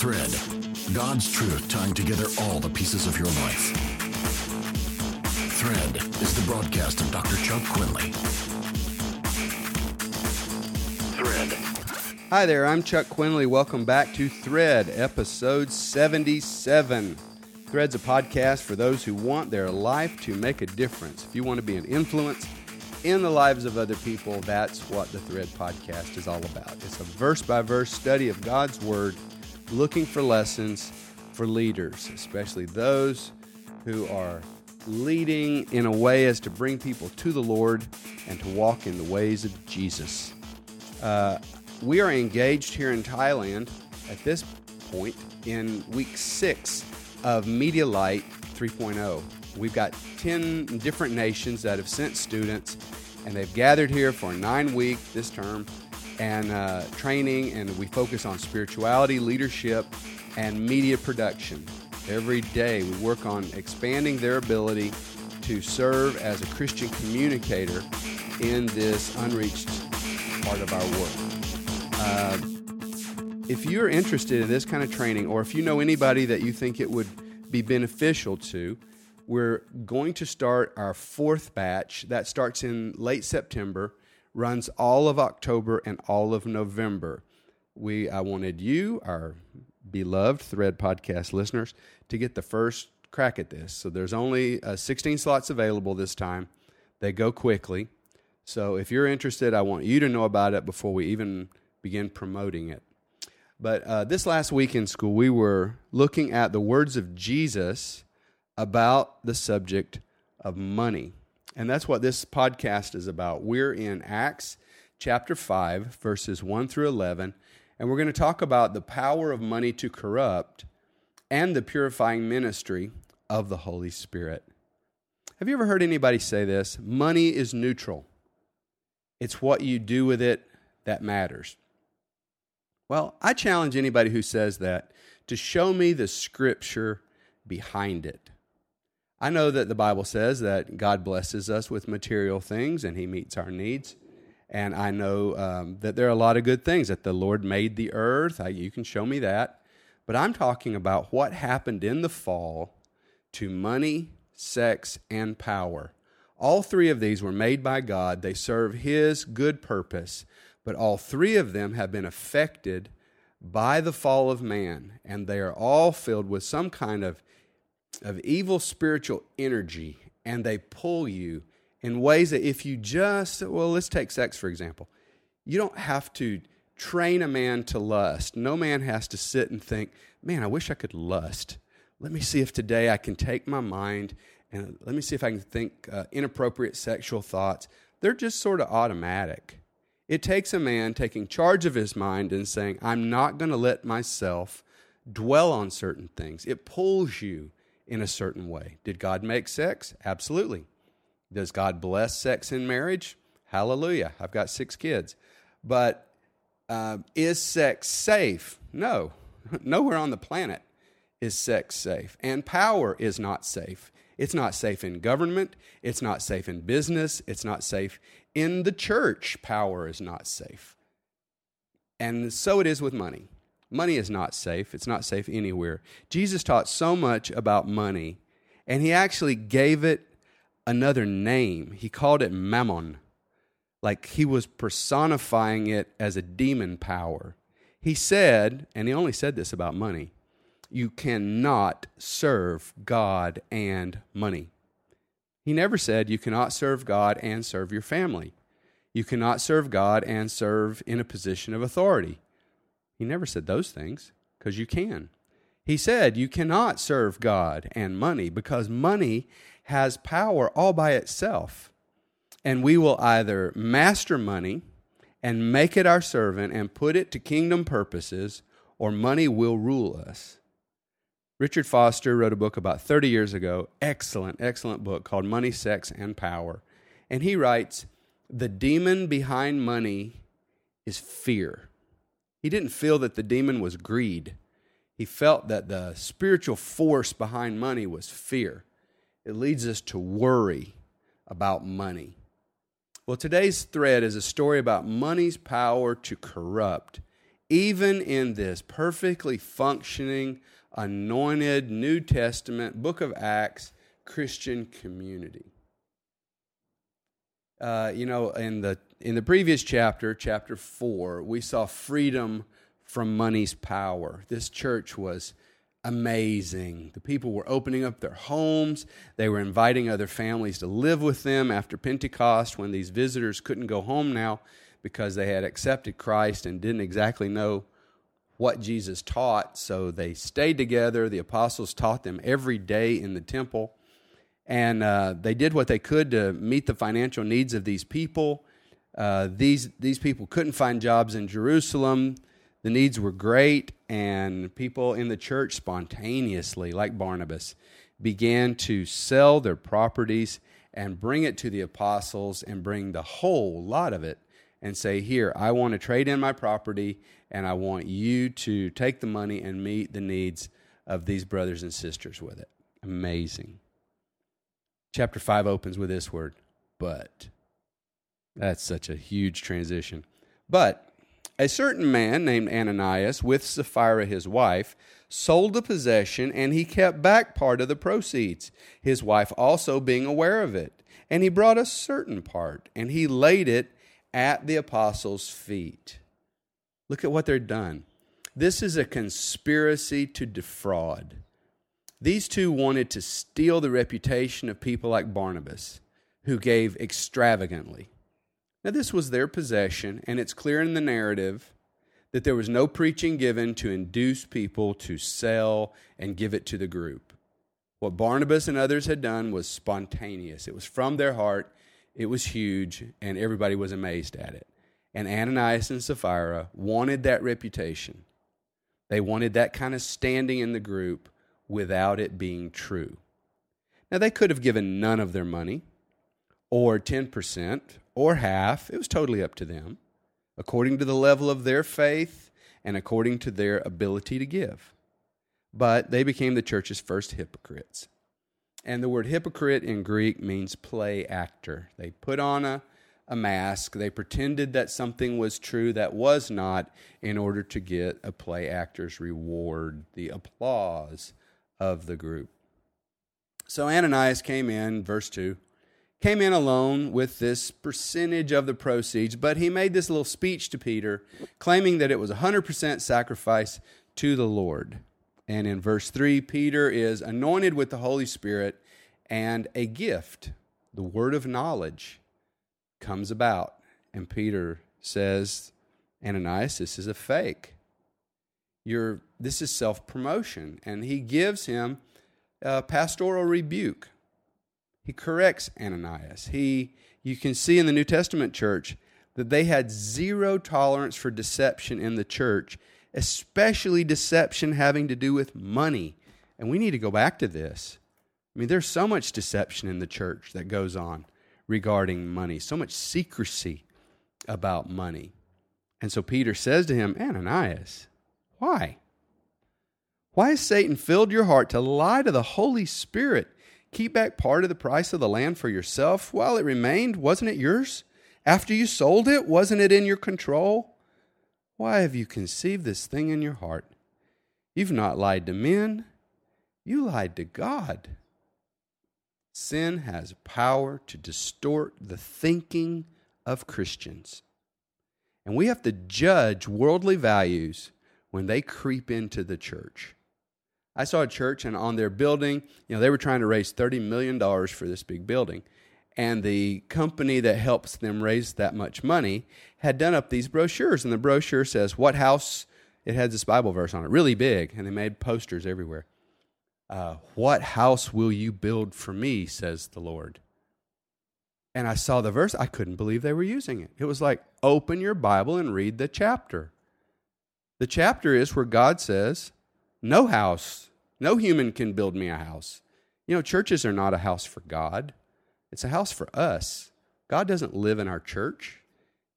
Thread God's truth tying together all the pieces of your life. Thread is the broadcast of Dr. Chuck Quinley. Thread. Hi there, I'm Chuck Quinley. Welcome back to Thread, episode 77. Thread's a podcast for those who want their life to make a difference. If you want to be an influence in the lives of other people, that's what the Thread podcast is all about. It's a verse by verse study of God's Word, looking for lessons for leaders, especially those who are leading in a way as to bring people to the Lord and to walk in the ways of Jesus. Uh, we are engaged here in Thailand at this point in week six of Media Light 3.0. We've got 10 different nations that have sent students, and they've gathered here for a nine weeks this term and uh, training, and we focus on spirituality, leadership, and media production. Every day we work on expanding their ability to serve as a Christian communicator in this unreached part of our work. Uh, if you're interested in this kind of training, or if you know anybody that you think it would be beneficial to, we're going to start our fourth batch. That starts in late September, runs all of October and all of November. We I wanted you, our beloved Thread podcast listeners, to get the first crack at this. So there's only uh, 16 slots available this time. They go quickly. So if you're interested, I want you to know about it before we even begin promoting it. But uh, this last week in school, we were looking at the words of Jesus about the subject of money. And that's what this podcast is about. We're in Acts chapter 5, verses 1 through 11, and we're going to talk about the power of money to corrupt and the purifying ministry of the Holy Spirit. Have you ever heard anybody say this? Money is neutral, it's what you do with it that matters. Well, I challenge anybody who says that to show me the scripture behind it. I know that the Bible says that God blesses us with material things and He meets our needs. And I know um, that there are a lot of good things, that the Lord made the earth. I, you can show me that. But I'm talking about what happened in the fall to money, sex, and power. All three of these were made by God. They serve His good purpose but all three of them have been affected by the fall of man, and they are all filled with some kind of, of evil spiritual energy, and they pull you in ways that if you just, well, let's take sex for example. You don't have to train a man to lust. No man has to sit and think, man, I wish I could lust. Let me see if today I can take my mind and let me see if I can think uh, inappropriate sexual thoughts. They're just sort of automatic. It takes a man taking charge of his mind and saying, I'm not going to let myself dwell on certain things. It pulls you in a certain way. Did God make sex? Absolutely. Does God bless sex in marriage? Hallelujah. I've got six kids. But uh, is sex safe? No. Nowhere on the planet is sex safe. And power is not safe. It's not safe in government. It's not safe in business. It's not safe in the church. Power is not safe. And so it is with money. Money is not safe. It's not safe anywhere. Jesus taught so much about money, and he actually gave it another name. He called it mammon, like he was personifying it as a demon power. He said, and he only said this about money you cannot serve God and money. He never said you cannot serve God and serve your family. You cannot serve God and serve in a position of authority. He never said those things because you can. He said you cannot serve God and money because money has power all by itself. And we will either master money and make it our servant and put it to kingdom purposes, or money will rule us. Richard Foster wrote a book about 30 years ago, excellent, excellent book called Money, Sex, and Power. And he writes The demon behind money is fear. He didn't feel that the demon was greed, he felt that the spiritual force behind money was fear. It leads us to worry about money. Well, today's thread is a story about money's power to corrupt even in this perfectly functioning, anointed New Testament book of Acts Christian community. Uh, you know, in the in the previous chapter, chapter four, we saw freedom from money's power. This church was amazing. The people were opening up their homes. They were inviting other families to live with them after Pentecost when these visitors couldn't go home now because they had accepted Christ and didn't exactly know what Jesus taught. So they stayed together. The apostles taught them every day in the temple. And uh, they did what they could to meet the financial needs of these people. Uh, these, these people couldn't find jobs in Jerusalem. The needs were great, and people in the church spontaneously, like Barnabas, began to sell their properties and bring it to the apostles and bring the whole lot of it and say, Here, I want to trade in my property, and I want you to take the money and meet the needs of these brothers and sisters with it. Amazing. Chapter 5 opens with this word, but. That's such a huge transition. But a certain man named Ananias, with Sapphira his wife, sold the possession, and he kept back part of the proceeds, his wife also being aware of it. And he brought a certain part, and he laid it at the apostles' feet. Look at what they're done. This is a conspiracy to defraud. These two wanted to steal the reputation of people like Barnabas, who gave extravagantly. Now, this was their possession, and it's clear in the narrative that there was no preaching given to induce people to sell and give it to the group. What Barnabas and others had done was spontaneous, it was from their heart, it was huge, and everybody was amazed at it. And Ananias and Sapphira wanted that reputation. They wanted that kind of standing in the group without it being true. Now, they could have given none of their money, or 10%, or half. It was totally up to them, according to the level of their faith and according to their ability to give. But they became the church's first hypocrites. And the word hypocrite in Greek means play actor. They put on a, a mask, they pretended that something was true that was not in order to get a play actor's reward, the applause of the group. So Ananias came in, verse 2, came in alone with this percentage of the proceeds, but he made this little speech to Peter, claiming that it was 100% sacrifice to the Lord. And in verse 3, Peter is anointed with the Holy Spirit, and a gift, the word of knowledge, comes about. And Peter says, Ananias, this is a fake. You're, this is self promotion. And he gives him a pastoral rebuke. He corrects Ananias. He, you can see in the New Testament church that they had zero tolerance for deception in the church especially deception having to do with money. And we need to go back to this. I mean, there's so much deception in the church that goes on regarding money, so much secrecy about money. And so Peter says to him, Ananias, why? Why has Satan filled your heart to lie to the Holy Spirit? Keep back part of the price of the land for yourself while it remained. Wasn't it yours? After you sold it, wasn't it in your control? Why have you conceived this thing in your heart? You've not lied to men, you lied to God. Sin has power to distort the thinking of Christians. And we have to judge worldly values when they creep into the church. I saw a church, and on their building, you know, they were trying to raise $30 million for this big building. And the company that helps them raise that much money had done up these brochures. And the brochure says what house? It had this bible verse on it really big and they made posters everywhere. Uh, what house will you build for me? says the lord. And i saw the verse. I couldn't believe they were using it. It was like open your bible and read the chapter the chapter is where god says no house no human can build me a house you know churches are not a house for god it's a house for us. God doesn't live in our church.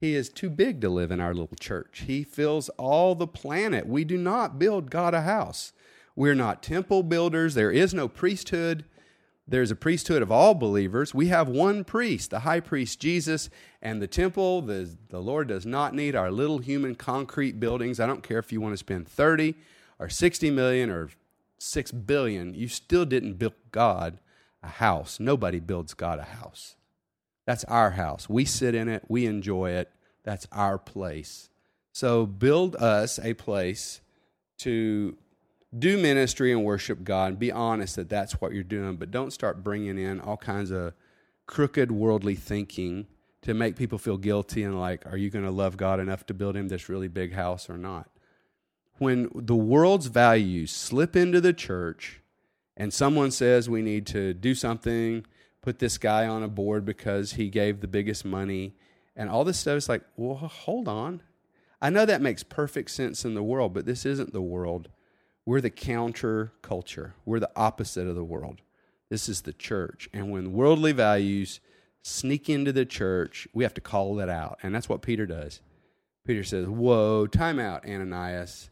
He is too big to live in our little church. He fills all the planet. We do not build God a house. We're not temple builders. There is no priesthood. There's a priesthood of all believers. We have one priest, the high priest Jesus, and the temple. The, the Lord does not need our little human concrete buildings. I don't care if you want to spend 30 or 60 million or 6 billion, you still didn't build God a house. Nobody builds God a house. That's our house. We sit in it, we enjoy it. That's our place. So build us a place to do ministry and worship God. And be honest that that's what you're doing, but don't start bringing in all kinds of crooked worldly thinking to make people feel guilty and like, are you going to love God enough to build him this really big house or not? When the world's values slip into the church and someone says we need to do something, put this guy on a board because he gave the biggest money, and all this stuff is like, well, hold on. I know that makes perfect sense in the world, but this isn't the world. We're the counter culture. We're the opposite of the world. This is the church. And when worldly values sneak into the church, we have to call that out. And that's what Peter does. Peter says, Whoa, time out, Ananias.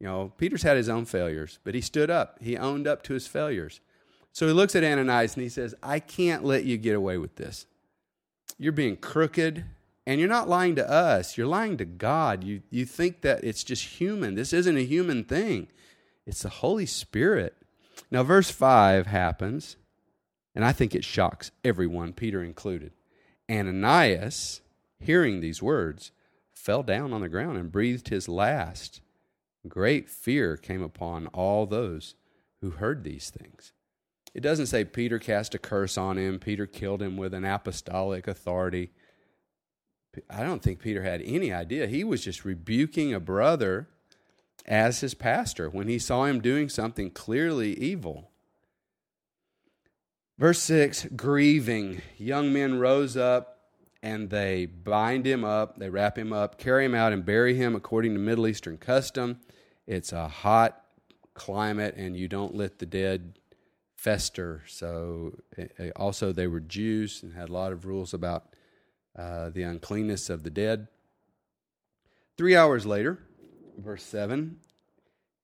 You know, Peter's had his own failures, but he stood up. He owned up to his failures. So he looks at Ananias and he says, I can't let you get away with this. You're being crooked, and you're not lying to us. You're lying to God. You, you think that it's just human. This isn't a human thing. It's the Holy Spirit. Now, verse 5 happens, and I think it shocks everyone, Peter included. Ananias, hearing these words, fell down on the ground and breathed his last. Great fear came upon all those who heard these things. It doesn't say Peter cast a curse on him, Peter killed him with an apostolic authority. I don't think Peter had any idea. He was just rebuking a brother as his pastor when he saw him doing something clearly evil. Verse 6 grieving, young men rose up and they bind him up, they wrap him up, carry him out, and bury him according to Middle Eastern custom. It's a hot climate, and you don't let the dead fester. So, eh, eh, also, they were Jews and had a lot of rules about uh, the uncleanness of the dead. Three hours later, verse 7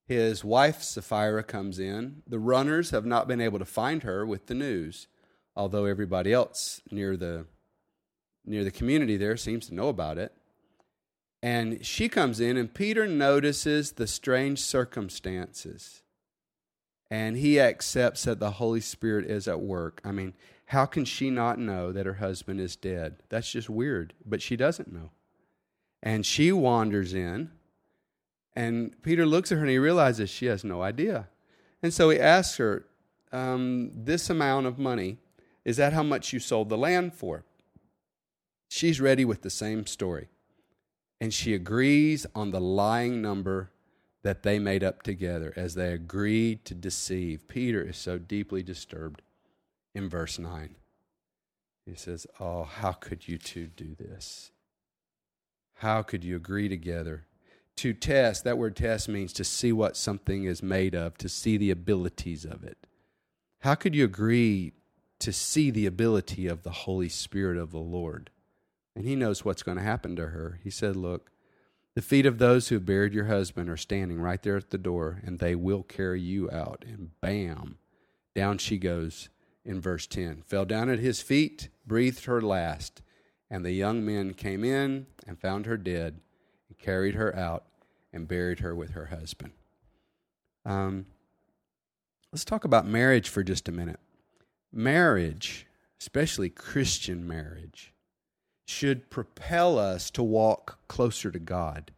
his wife Sapphira comes in. The runners have not been able to find her with the news, although everybody else near the near the community there seems to know about it. And she comes in, and Peter notices the strange circumstances. And he accepts that the Holy Spirit is at work. I mean, how can she not know that her husband is dead? That's just weird, but she doesn't know. And she wanders in and Peter looks at her and he realizes she has no idea. And so he asks her, um, This amount of money, is that how much you sold the land for? She's ready with the same story. And she agrees on the lying number that they made up together as they agreed to deceive. Peter is so deeply disturbed in verse 9. He says, Oh, how could you two do this? How could you agree together to test, that word test means to see what something is made of, to see the abilities of it. How could you agree to see the ability of the Holy Spirit of the Lord? And he knows what's going to happen to her. He said, Look, the feet of those who buried your husband are standing right there at the door, and they will carry you out. And bam, down she goes in verse 10. Fell down at his feet, breathed her last. And the young men came in and found her dead carried her out, and buried her with her husband. Um, let's talk about marriage for just a minute. Marriage, especially Christian marriage, should propel us to walk closer to God.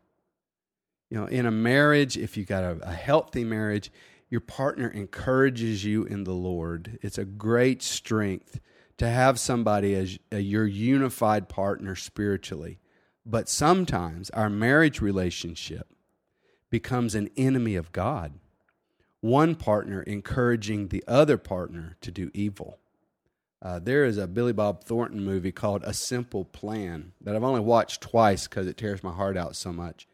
You know, in a marriage, if you got a, a healthy marriage, your partner encourages you in the Lord. It's a great strength to have somebody as your unified partner spiritually. But sometimes our marriage relationship becomes an enemy of God. One partner encouraging the other partner to do evil. Uh, there is a Billy Bob Thornton movie called A Simple Plan that I've only watched twice because it tears my heart out so much.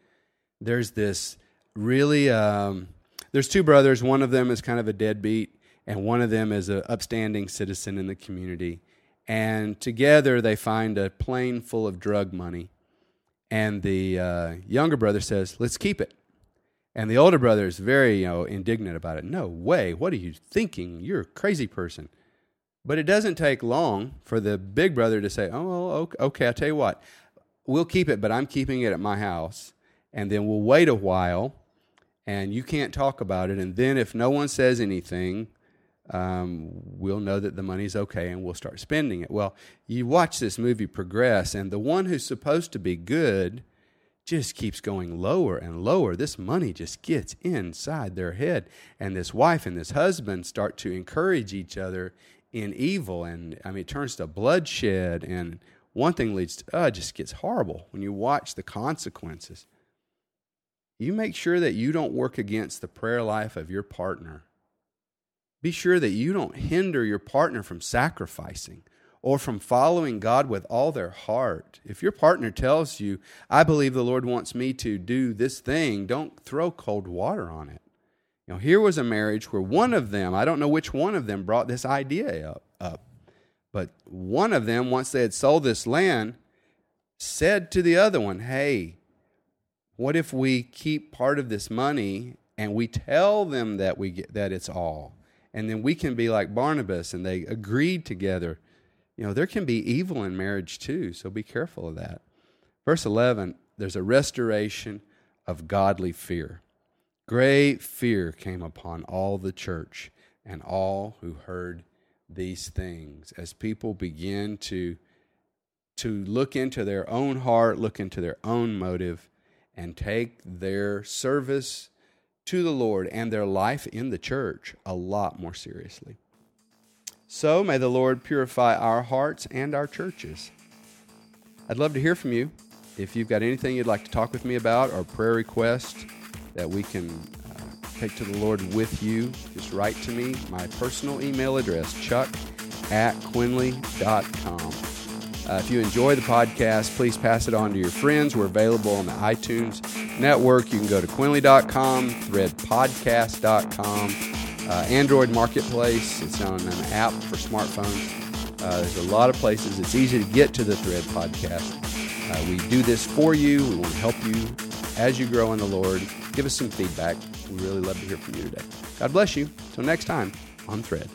There's this really, um, there's two brothers. One of them is kind of a deadbeat, and one of them is an upstanding citizen in the community. And together they find a plane full of drug money and the uh, younger brother says, let's keep it. And the older brother is very you know, indignant about it. No way. What are you thinking? You're a crazy person. But it doesn't take long for the big brother to say, Oh, okay, I'll tell you what, we'll keep it, but I'm keeping it at my house. And then we'll wait a while and you can't talk about it. And then if no one says anything, um, we'll know that the money's okay and we'll start spending it. Well, you watch this movie progress, and the one who's supposed to be good just keeps going lower and lower. This money just gets inside their head. And this wife and this husband start to encourage each other in evil. And I mean, it turns to bloodshed. And one thing leads to, it just gets horrible when you watch the consequences. You make sure that you don't work against the prayer life of your partner. Be sure that you don't hinder your partner from sacrificing or from following God with all their heart. If your partner tells you, I believe the Lord wants me to do this thing, don't throw cold water on it. You know, here was a marriage where one of them, I don't know which one of them brought this idea up, up but one of them, once they had sold this land, said to the other one, Hey, what if we keep part of this money and we tell them that we get that it's all? And then we can be like Barnabas and they agreed together you know, there can be evil in marriage too, so be careful of that. Verse 11, there's a restoration of godly fear. Great fear came upon all the church and all who heard these things as people begin to to look into their own heart, look into their own motive and take their service to the Lord and their life in the church a lot more seriously. So may the Lord purify our hearts and our churches. I'd love to hear from you. If you've got anything you'd like to talk with me about or prayer request that we can uh, take to the Lord with you, just write to me. My personal email address, chuck at quinley.com. Uh, if you enjoy the podcast, please pass it on to your friends. We're available on the iTunes network. You can go to quinley.com, threadpodcast.com uh, Android Marketplace. It's on an app for smartphones. Uh, there's a lot of places. It's easy to get to the Thread podcast. Uh, we do this for you. We want to help you as you grow in the Lord. Give us some feedback. We really love to hear from you today. God bless you. Until next time on Thread.